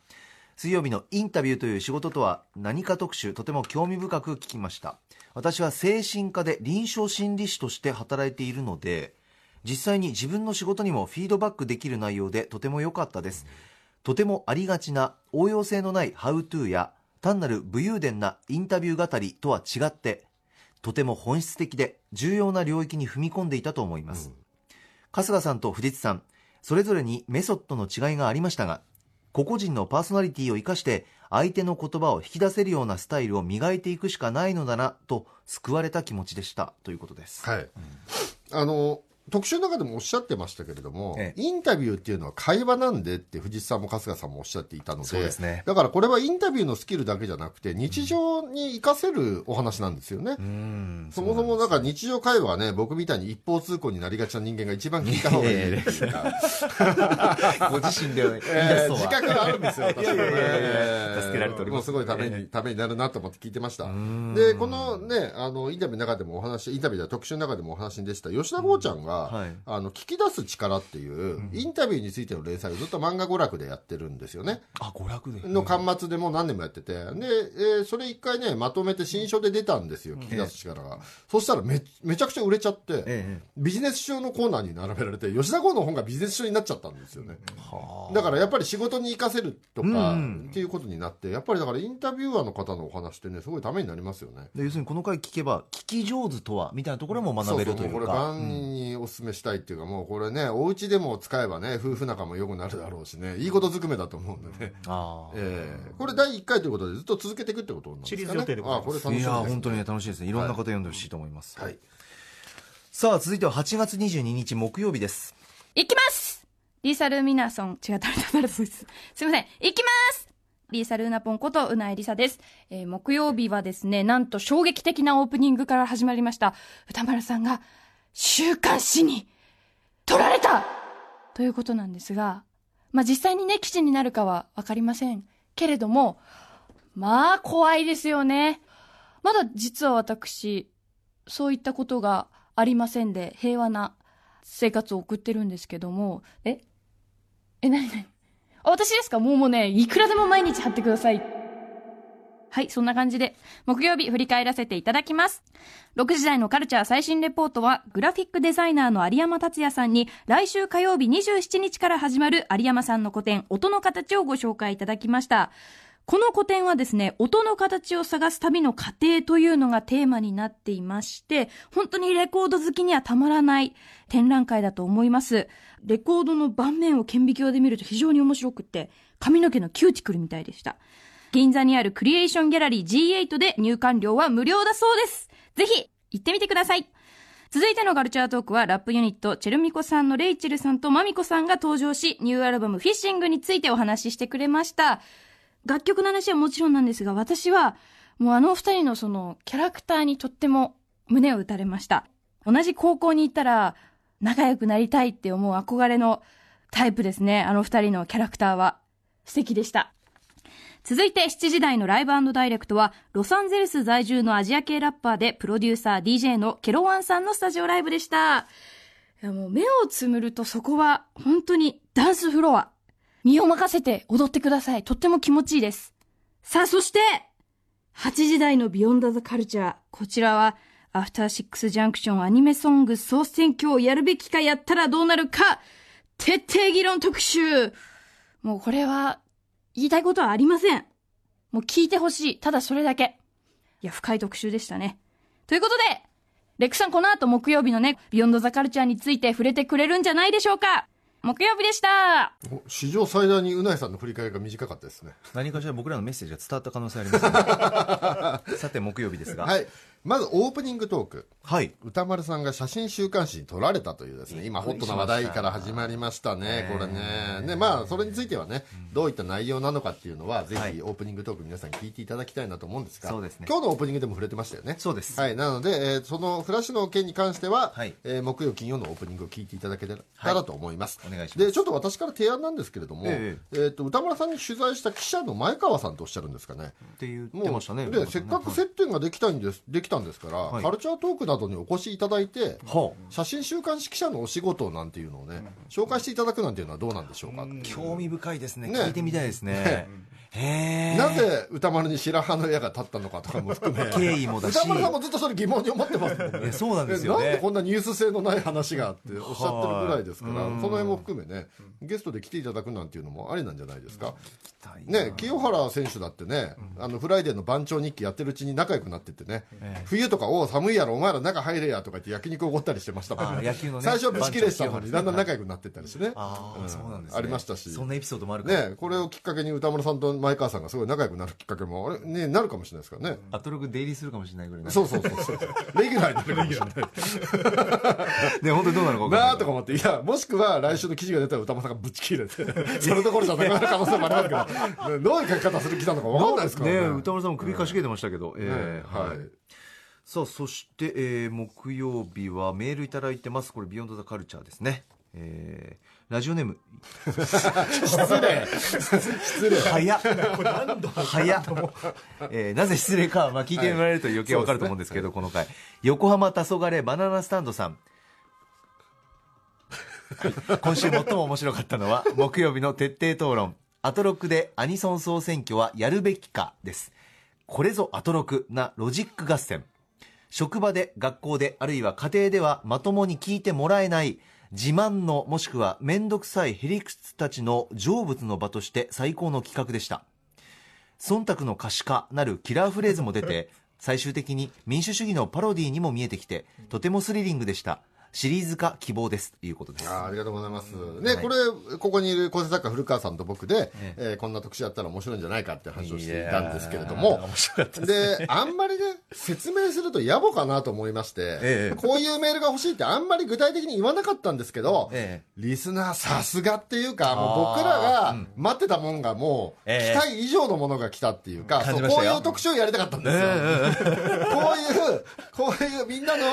水曜日のインタビューという仕事とは何か特集、とても興味深く聞きました。私は精神科で臨床心理士として働いているので、実際に自分の仕事にもフィードバックできる内容でとても良かったです。とてもありがちな応用性のないハウトゥーや単なる武勇伝なインタビュー語りとは違って、とても本質的で重要な領域に踏み込んでいたと思います。春日さんと藤津さん、それぞれにメソッドの違いがありましたが、個々人のパーソナリティを生かして相手の言葉を引き出せるようなスタイルを磨いていくしかないのだなと救われた気持ちでしたということです。はい、あの特集の中でもおっしゃってましたけれども、ええ。インタビューっていうのは会話なんでって藤井さんも春日さんもおっしゃっていたのでそうですね。だからこれはインタビューのスキルだけじゃなくて日常に活かせるお話なんですよね、うん。そもそもだから日常会話はね僕みたいに一方通行になりがちな人間が一番聞いた方がいいい ご自身で言い出えー自覚があるんですよ、私はね。助けられておりますもうすごいために、ためになるなと思って聞いてました。で、このね、あの、インタビューの中でもお話、インタビューでは特集の中でもお話に出てた吉田剛ちゃんが、はい。あの聞き出す力っていう、インタビューについての連載をずっと漫画娯楽でやってるんですよね。あ娯楽で。の巻末でもう何年もやってて、で、えーそれ一回ね、まとめて新書で出たんですよ、聞き出す力が。そしたらめ、めちゃくちゃ売れちゃって、えビジネス書のコーナーに並べられて、吉田剛の本がビジネス書になっちゃったんですよね。だからやっぱり仕事に活かせるとか、うんっていうことになって、やっぱりだからインタビュアーの方のお話ってね、すごいためになりますよね。で要するにこの回聞けば聞き上手とはみたいなところも学べるというそうそうこれか万人にお勧めしたいっていうか、もうこれね、お家でも使えばね、夫婦仲も良くなるだろうしね、いいことずくめだと思うんでね。ああええこれ第1回ということでずっと続けていくってことなんですかね。シリーズ予定でございますあこれ楽しみです、いやー本当にね楽しいですねいろんな方読んでほしいと思います、はい。さあ続いては8月22日木曜日ですいきますリーサルミナソン、違う、誰だ、誰だ、そうです。すいません。いきますリーサルウナポンことうなえりさです。えー木曜日はですね、なんと衝撃的なオープニングから始まりました。歌丸さんが、週刊誌に、取られたということなんですが、まあ、実際にね、記事になるかはわかりません。けれども、まあ、怖いですよね。まだ実は私、そういったことがありませんで、平和な生活を送ってるんですけども、え？え、なになにあ、私ですか？もうもうね、いくらでも毎日貼ってください。はい、そんな感じで、木曜日振り返らせていただきます。6時台のカルチャー最新レポートは、グラフィックデザイナーの有山達也さんに、来週火曜日27日から始まる有山さんの個展、音の形をご紹介いただきました。この個展はですね、音の形を探す旅の過程というのがテーマになっていまして、本当にレコード好きにはたまらない展覧会だと思います。レコードの盤面を顕微鏡で見ると非常に面白くって、髪の毛のキューティクルみたいでした。銀座にあるクリエーションギャラリー G8 で入館料は無料だそうです。ぜひ、行ってみてください。続いてのカルチャートークはラップユニット、チェルミコさんのレイチェルさんとマミコさんが登場し、ニューアルバムフィッシングについてお話ししてくれました。楽曲の話はもちろんなんですが、私は、もうあの二人のその、キャラクターにとっても胸を打たれました。同じ高校に行ったら、仲良くなりたいって思う憧れのタイプですね。あの二人のキャラクターは。素敵でした。続いて7時台のライブダイレクトは、ロサンゼルス在住のアジア系ラッパーでプロデューサー DJ のケロワンさんのスタジオライブでした。いやもう目をつむるとそこは本当にダンスフロア。身を任せて踊ってください。とっても気持ちいいです。さあ、そして、8時台のビヨンドザカルチャー。こちらは、アフターシックスジャンクションアニメソング総選挙をやるべきかやったらどうなるか、徹底議論特集。もうこれは、言いたいことはありません。もう聞いてほしい。ただそれだけ。いや、深い特集でしたね。ということで、レックさんこの後木曜日のね、ビヨンドザカルチャーについて触れてくれるんじゃないでしょうか。木曜日でした。お史上最大にうないさんの振り返りが短かったですね。何かしら僕らのメッセージが伝わった可能性ありますね さて木曜日ですがはい。まずオープニングトーク。はい。歌丸さんが写真週刊誌に撮られたというですね、今ホットな話題から始まりましたね、これね。ね、まあ、それについてはね、どういった内容なのかっていうのは、ぜひオープニングトーク皆さん聞いていただきたいなと思うんですが、そうですね。今日のオープニングでも触れてましたよね。そうです。はい。なので、えーそのフラッシュの件に関しては、はい。えー木曜、金曜のオープニングを聞いていただけたらと思います。お願いします。で、ちょっと私から提案なんですけれども、ええ。っと、歌丸さんに取材した記者の前川さんとおっしゃるんですかね。って言ってましたね。でせっかく接点ができたんですできたんですから、はい。カルチャートークなどにお越しいただいて、は写真週刊誌記者のお仕事なんていうのをね、紹介していただくなんていうのはどうなんでしょうか、あ興味深いですね。ね。聞いてみたいですね。へえなぜ宇多丸に白羽の矢が立ったのかとかも含め。経緯もだし。宇多丸さんもずっとそれ疑問に思ってますもんね。そうなんですよね。なんでこんなニュース性のない話がっておっしゃってるぐらいですから、その辺も含めねゲストで来ていただくなんていうのもありなんじゃないですか、ね、清原選手だってね、あのフライデーの番長日記やってるうちに仲良くなってってね、ええ。冬とか、おう寒いやろ、お前ら中入れやとか言って焼肉おごったりしてましたもんあ野球のね最初はブチ切れしたのに、だんだん仲良くなってったりしてね。ありましたし。そんなエピソードもあるか。らね、これをきっかけに歌丸さんと前川さんがすごい仲良くなるきっかけも、あれ、ね、なるかもしれないですからね。アトログ出入りするかもしれないぐらいなそうそうそうそう。レギュラーになるかもしれない。ね本当にどうなるか分かんないなあとか思って、いや、もしくは来週の記事が出たら歌丸さんがぶち切れて、それどころじゃなくなる可能性もありますけど、どういう書き方する気なのか分かんないですから。ね。ね歌丸さんも首かしげてましたけど、ええははい。い、さあそして、えー木曜日はメールいただいてます。これビヨンドザカルチャーですね。えーラジオネーム。失礼。失礼。早っ。早っ、えーなぜ失礼か、まあ、聞いてもらえると余計わかると思うんですけど、この回。横浜黄昏バナナスタンドさん。今週最も面白かったのは 木曜日の徹底討論。アトロクでアニソン総選挙はやるべきかです。これぞアトロクなロジック合戦。職場で学校であるいは家庭ではまともに聞いてもらえない自慢のもしくは面倒くさいヘリクツたちの成仏の場として最高の企画でした。忖度の可視化なるキラーフレーズも出て最終的に民主主義のパロディーにも見えてきてとてもスリリングでした。シリーズ化希望ですということです。ありがとうございます。ね、これ、ここにいる構成作家古川さんと僕で、えーこんな特集やったら面白いんじゃないかって話をしていたんですけれども、で、あんまりね、説明すると野暮かなと思いまして、ええ。こういうメールが欲しいってあんまり具体的に言わなかったんですけど、ええ。リスナーさすがっていうか、もう僕らが待ってたもんがもう、ええ。期待以上のものが来たっていうか、そうこういう特集をやりたかったんですよ。こういう、こういうみんなの、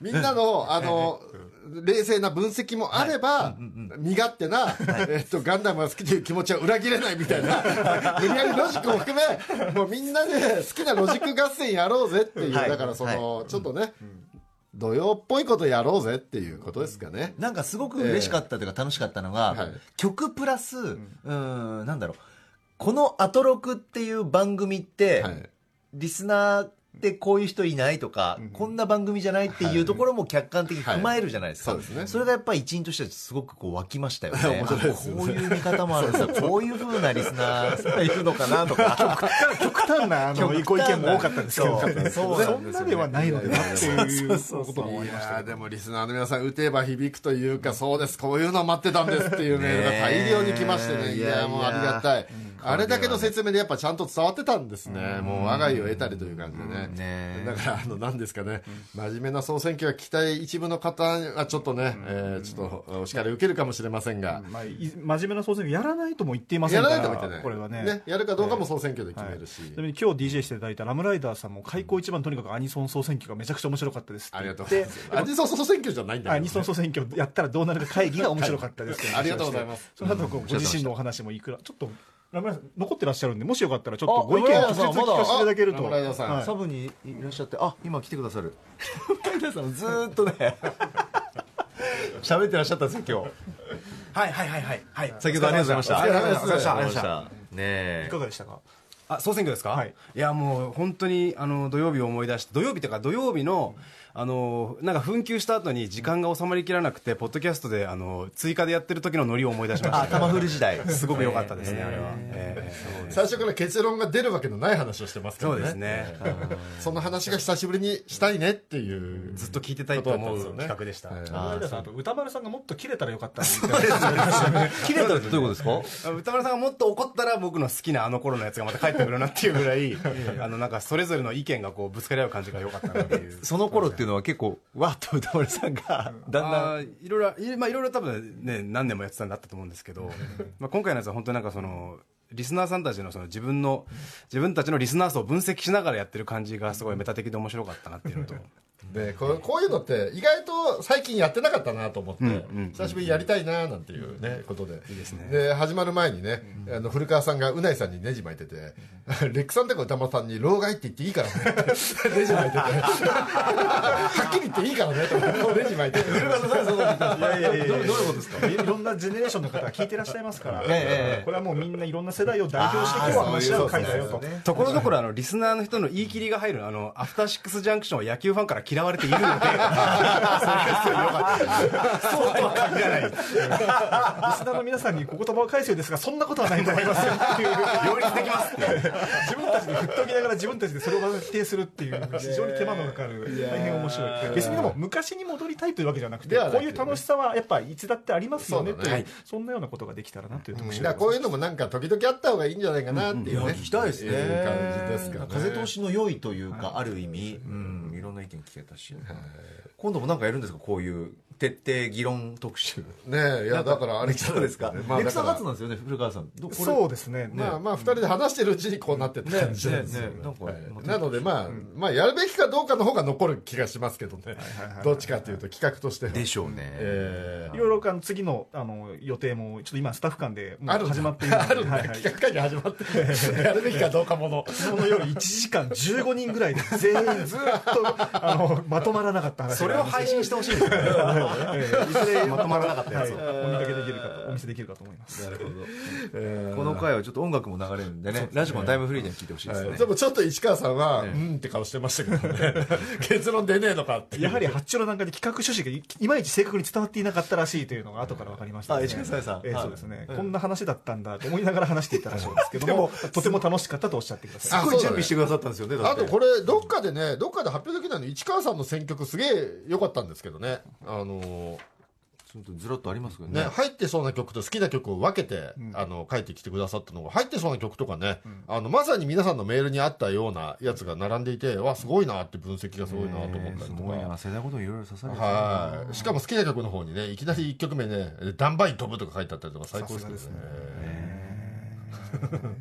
みんなの、あの、冷静な分析もあれば、身勝手な、えっと、ガンダムが好きという気持ちは裏切れないみたいな、無理やりロジックも含め、もうみんなで好きなロジック合戦やろうぜっていう、はい。だからその、ちょっとね、土曜っぽいことやろうぜっていうことですかね。なんかすごく嬉しかったというか楽しかったのが、はい。曲プラス、うーん、なんだろう、このアトロクっていう番組って、はい。リスナーってこういう人いないとか、こんな番組じゃないっていうところも客観的に踏まえるじゃないですか。はいそうですねそれがやっぱり一員としてすごくこう湧きましたよね。ねあこういう見方もあるんですよ。こういう風なリスナーがいるのかなとか。極端なあのご意見も多かったんですけど、そうそうそんなではないのでなっていうことも思いましたでもリスナーの皆さん打てば響くというかそうですこういうの待ってたんですっていうメールが大量に来ましてねいやもうありがたいあれだけの説明でやっぱちゃんと伝わってたんですね。もう我が家を得たりという感じでね。ね。だからあの何ですかね。真面目な総選挙は期待一部の方はちょっとねえーちょっとお叱り受けるかもしれませんが。まあ、い真面目な総選挙やらないとも言っていませやんかららないと見てねこれはね。ねやるかどうかも総選挙で決めるし。ちなみに今日 DJ していただいたラムライダーさんも開口一番とにかくアニソン総選挙がめちゃくちゃ面白かったですありがとうごでざいます。アニソン総選挙じゃないんだアニソン総選挙やったらどうなるか会議が面白かったですありがとうございます。その後ご自身のお話もいくらちょっっとラムライダーさん残ってらっしゃるんでもしよかったらちょっとご意見を直接聞かせていただけると。ラムライダーさん。はい。サブにいらっしゃって、あ、今来てくださる。皆さんずーっとね、喋ってらっしゃったんですよ、はいはいはいはいはい。今日。先ほどありがとうございました。ありがとうございました。ありがとうございました。ねえ。いかがでしたか？あ総選挙ですか、はい。い、やもう本当にあの土曜日を思い出して土曜日というか土曜日のあのなんか紛糾した後に時間が収まりきらなくてポッドキャストであの追加でやってる時のノリを思い出しました、頭フル時代。すごく良かったですね、あれは、ええ最初から結論が出るわけのない話をしてますからね。そうですね、その話が久しぶりにしたいねっていう。ずっと聞いてたいと思う企画でした、あと歌丸さんがもっと切れたらよかった。切れたってどういうことですか？歌丸さんがもっと怒ったら僕の好きなあの頃のやつがまた帰ってくるなっていうぐらい あのなんかそれぞれの意見がこうぶつかり合う感じが良かったなっていう。その頃っていうのは結構、わっと歌丸さんが、だんだん、いろいろいまあいろいろ多分ね何年もやってたんだったと思うんですけど、まあ今回のやつは本当になんかそのリスナーさんたちのその自分の自分たちのリスナー層を分析しながらやってる感じがすごいメタ的で面白かったなっていうのとでこうこういうのって意外と最近やってなかったなと思って、久しぶりにやりたいななんていうね、ことで。いいですね。で始まる前にね、あの古川さんがうないさんにネジ巻いててレックさんとか歌丸さんに老害って言っていいからね。ネジ巻いてて。はっきり言っていいからねとネジ巻いて。て古川さんそうそういやいやいやどういうことですか？いろんなジェネレーションの方が聞いてらっしゃいますから、ええこれはもうみんないろんな世代を代表して今日は話し合う会だよと。ところどころあのリスナーの人の言い切りが入るあのアフターシックスジャンクションは野球ファンから嫌われているのでそれがそうとは限らない。リスナーの皆さんにお言葉を返すようですが、そんなことはないと思いますよ。両立できますって。自 分たちで振っておきながら自分たちでそれを否定するっていう、非常に手間のかかる、大変面白い。別にでも昔に戻りたいというわけじゃなくて、こういう楽しさはやっぱいつだってありますよねという、そんなようなことができたらなという特集こういうのもなんか時々あった方がいいんじゃないかなっていうね、聞きたいですね。いう感じですかね。風通しの良いというか、ある意味、うん、いろんな意見聞けたし。今度もなんかやるんですか？こういう徹底議論特集。ねえいやだからあれそうですか。まあレクサだから。初なんですよね、古川さん。どこれ。そうですね。まあまあ二人で話してるうちにこうなってった感じなんですよ。ねなのでまあ、まあやるべきかどうかの方が残る気がしますけどね、どっちかというと企画としては。でしょうね。えいろいろあの次のあの予定もちょっと今スタッフ間でもう始まっている あるんだ、はいはい。企画会議始まって やるべきかどうかもの。昨日の夜1時間15人ぐらいで全員ずっとあのまとまらなかった話それを配信してほしいんですよね まとまらなかったやつを。はいお見かけできるかとお見せできるかと思います。なるほど、この回はちょっと音楽も流れるんでね。ラジコのタイムフリーで聞いてほしいですね、でもちょっと市川さんは、うんって顔してましたけどね。結論出ねえのかって。やはり発注の段階で企画趣旨がいいまいち正確に伝わっていなかったらしいというのが後から分かりましたあ市川さんはいえーそうですね、こんな話だったんだと思いながら話していたらしいんですけどもとても楽しかったとおっしゃってください。すごい準備してくださったんですよねだって。あとこれ、どっかでね、どっかで発表できないの、市川さんの選曲すげえ良かったんですけどね。あのーちょっとずらっとありますけどねね、入ってそうな曲と好きな曲を分けて、あの、書いてきてくださったのが、入ってそうな曲とかね、あの、まさに皆さんのメールにあったようなやつが並んでいて、わ、すごいなって分析がすごいなと思ったりとすごいなか。世代ごとにいろいろ刺さるはい。しかも好きな曲の方にね、いきなり1曲目ね、ダンバイン飛ぶとか書いてあったりとか最高ですけどね。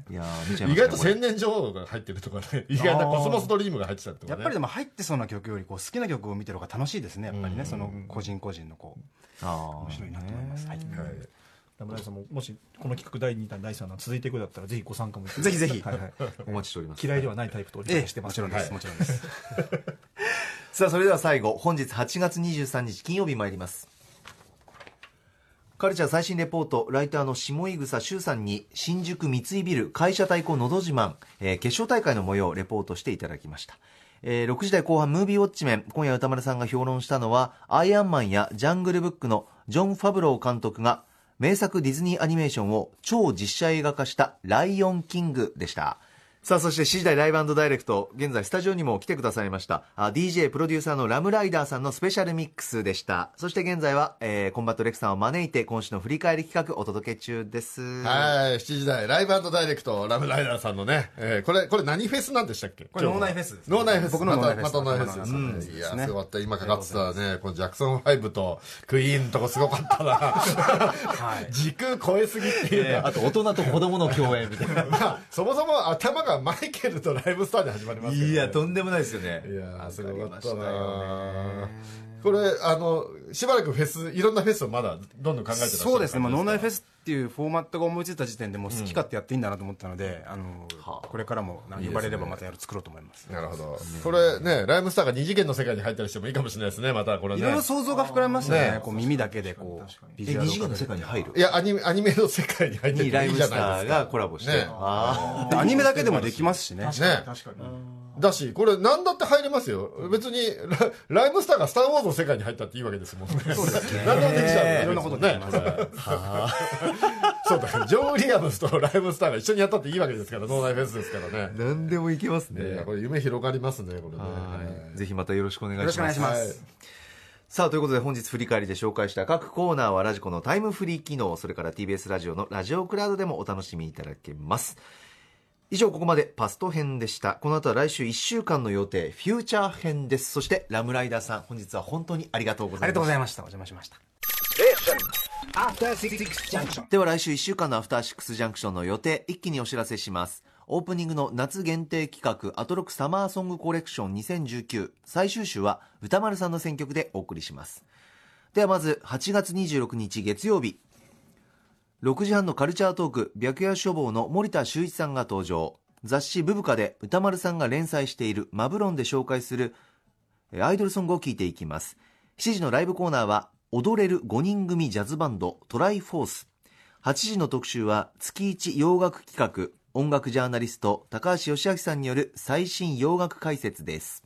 いやー見ちゃい意外と千年女王が入ってるとかね、意外なコスモスドリームが入ってたりとかね。やっぱりでも入ってそうな曲よりこう好きな曲を見てる方が楽しいですね。やっぱりね、その個人個人のこうあ面白いなと思います、はい。村井さんももしこの企画第2弾第3弾続いていくだったらぜひご参加もぜひぜひ。はいはい、お待ちしております。嫌いではないタイプとお理えしてますもちろんです、もちろんです。さあそれでは最後。本日8月23日金曜日参りますカルチャー最新レポートライターの下井草秀さんに新宿三井ビル会社対抗のど自慢、えー決勝大会の模様をレポートしていただきました。えー6時台後半ムービーウォッチメン今夜宇多丸さんが評論したのはアイアンマンやジャングルブックのジョン・ファブロー監督が名作ディズニーアニメーションを超実写映画化したライオンキングでした。さあそして7時台ライブダイレクト現在スタジオにも来てくださいました。あ DJ プロデューサーのラムライダーさんのスペシャルミックスでした。そして現在は、えーコンバットレックさんを招いて今週の振り返り企画お届け中です。はい、7時台、ライブダイレクト、ラムライダーさんのね、えーこれ、これ何フェスなんでしたっけ？これ脳内フェスです脳内フェス。僕の脳内フェス。また脳内フェスですね。いや、すごかった。今かかってたね、このジャクソン5とクイーンのとこすごかったな。時空超えすぎっていうか。あと大人と子供の共演みたいな。まあ、そもそも頭がマイケルとライブスターで始まりますね。いやとんでもないですよね。いやーすごかったなよこれ、あの、しばらくフェス、いろんなフェスをまだどんどん考えてらっしゃるそうですね、まあ、脳内フェス。スっていうフォーマットが思いついた時点でもう好き勝手やっていいんだなと思ったので、あのはあ。これからもなんか呼ばれればまたやる作ろうと思います。なるほど。これね、ライムスターが二次元の世界に入ったりしてもいいかもしれないですね、またこれね。いろいろ想像が膨らみますね。ね。こう耳だけでこうビジュアルをえ二次元の世界に入る？いや、アニメ、アニメの世界に入ってていいじゃないですにライムスターがか。コラボして、ね。あアニメだけでもできますしね。ね。確かにだし、これ何だって入れますよ。別にラ、ライムスターがスターウォーズの世界に入ったっていいわけですもんね。そうですね。何でもできちゃう。いろんなことね。そうだ、ジョー・ウィリアムスとライムスターが一緒にやったっていいわけですから、脳内フェスですからね。何でもいけますいやねこれ夢広がりますね、これね。はいぜひまたよろしくお願いしますよろしくお願いしまはいす、さあということで本日振り返りで紹介した各コーナーはラジコのタイムフリー機能それから TBS ラジオのラジオクラウドでもお楽しみいただけます以上ここまでパスト編でした。この後は来週1週間の予定フューチャー編です。そしてラムライダーさん本日は本当にありがとうございます。ありがとうございました。お邪魔しました.では来週1週間のアフターシックスジャンクションの予定一気にお知らせします。オープニングの夏限定企画アトロクサマーソングコレクション2019最終週は歌丸さんの選曲でお送りします。ではまず8月26日月曜日6時半のカルチャートーク白夜書房の森田修一さんが登場。雑誌ブブカで歌丸さんが連載しているマブロンで紹介するアイドルソングを聴いていきます。7時のライブコーナーは踊れる5人組ジャズバンドトライフォース。8時の特集は月一洋楽企画音楽ジャーナリスト高橋義明さんによる最新洋楽解説です。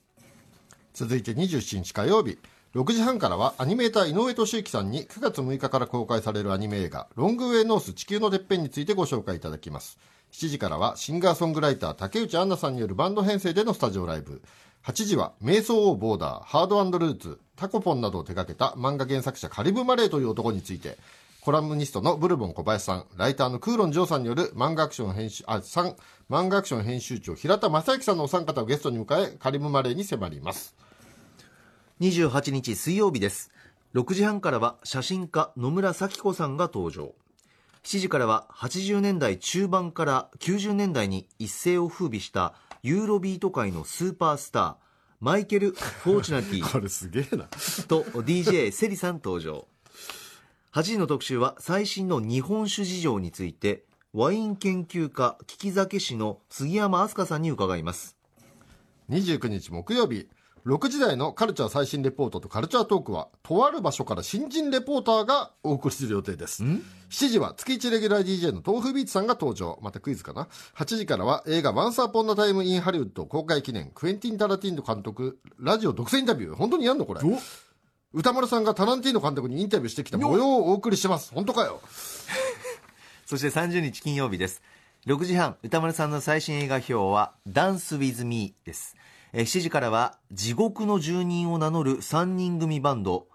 続いて27日火曜日。6時半からはアニメーター井上俊之さんに9月6日から公開されるアニメ映画「ロングウェイノース地球のてっぺん」についてご紹介いただきます。7時からはシンガーソングライター竹内杏奈さんによるバンド編成でのスタジオライブ。8時は瞑想王ボーダーハードルーツタコポンなどを手掛けた漫画原作者カリブ・マレーという男について。コラムニストのブルボン小林さん、ライターのクーロン・ジョーさんによる漫画アクション編集、あ、さん漫画アクション編集長平田正幸さんのお三方をゲストに迎え、カリブ・マレーに迫ります。28日水曜日です。6時半からは写真家野村咲子さんが登場。7時からは80年代中盤から90年代に一世を風靡したユーロビート界のスーパースターマイケル・フォーチュナティ これすげえな。と DJ セリさん登場。8時の特集は最新の日本酒事情についてワイン研究家利き酒師の杉山飛鳥さんに伺います。29日木曜日6時台のカルチャー最新レポートとカルチャートークは、とある場所から新人レポーターがお送りする予定です。7時は月1レギュラー DJ の tofubeats さんが登場。またクイズかな？8時からは映画ワンサーポンナタイムインハリウッド公開記念、クエンティン・タラティーノ監督、ラジオ独占インタビュー。本当にやんのこれ。歌丸さんがタランティーノ監督にインタビューしてきた模様をお送りします。本当かよ。そして30日金曜日です。6時半、歌丸さんの最新映画表は、ダンス with me です。え7時からは、地獄の住人を名乗る3人組バンド、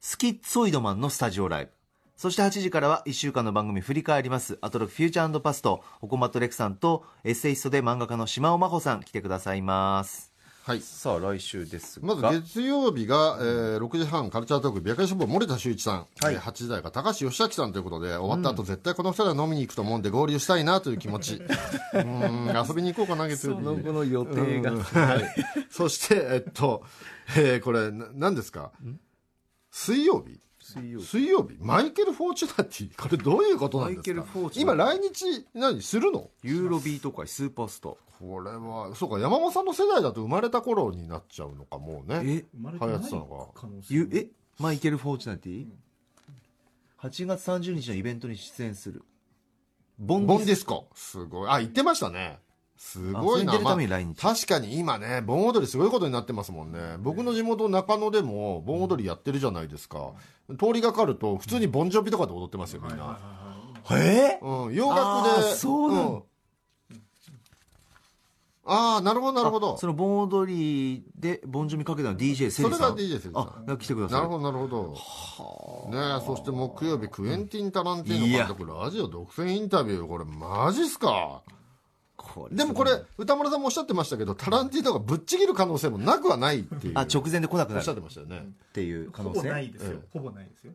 スキッツォイドマンのスタジオライブ。そして8時からは1週間の番組振り返ります。アトロックフューチャーパスト、オコマットレクさんとエッセイストで漫画家の島尾真帆さん来てくださいます。はい。さあ来週ですが。まず月曜日が、えー6時半カルチャートーク、白夜書房森田修一さん、えー8時台が高橋義明さんということで、終わった後、絶対この二人は飲みに行くと思うんで合流したいなという気持ち。うーん、遊びに行こうかな、月曜日。この予定がうんはい。そして、えっと、えーこれ、な何ですか？水曜日？水曜日。水曜日。マイケル・フォーチュナティ。これどういうことなんですか？マイケルフォーチュナ今ティ。来日何するの？ユーロビート界スーパースター。これはそうか山本さんの世代だと生まれた頃になっちゃうのかもうね。え？生まれ流行てないってたの可能性ゆえ？マイケル・フォーチュナティ、8月30日のイベントに出演する。ボンボンディスコ。すごい。あ言ってましたねすごいな。まあ確かに今ね盆踊りすごいことになってますもんね。僕の地元中野でも盆踊りやってるじゃないですか。通りがかると普通にボンジョビとかで踊ってますよみんな、え？うん、洋あ楽で。ーそうなのああなるほどなるほど。その盆踊りでボンジョビかけたの DJ セリさん？それが DJ セリさん。あ来てください。なるほどなるほど。ねえそして木曜日クエンティン・タランティーノ監督ラジオ独占インタビューこれマジっすか？でもこれ歌丸さんもおっしゃってましたけどタランティーノがぶっちぎる可能性もなくはないっていう。あ直前で来なくおっしゃっなるてましたよね。っていう可ほぼ能性？ないですよ。ええほぼないですよ。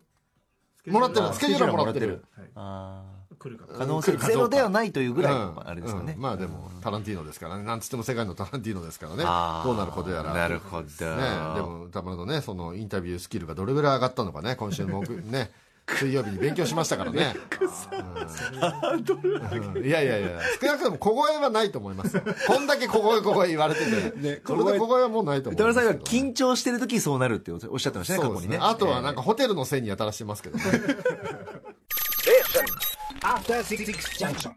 もらってるあスケジュールはもらってる。はい。あ来るかー可能性ゼロではないというぐらいのあれですかね、うん。まあでもタランティーノですからね。なんつっても世界のタランティーノですからね。どうなることやら。なるほど、ね、でも歌丸のねそのインタビュースキルがどれぐらい上がったのかね。今週もね水曜日に勉強しましたからね。うんうんいやいやいや、少なくとも小声はないと思いますよ。こんだけ小声小声言われてて、これで小声はもうないと思います。歌丸さんが緊張してる時そうなるっておっしゃってましたね、過去にね。あとはなんかホテルのせいにやたらしてますけどね。After Six Junction.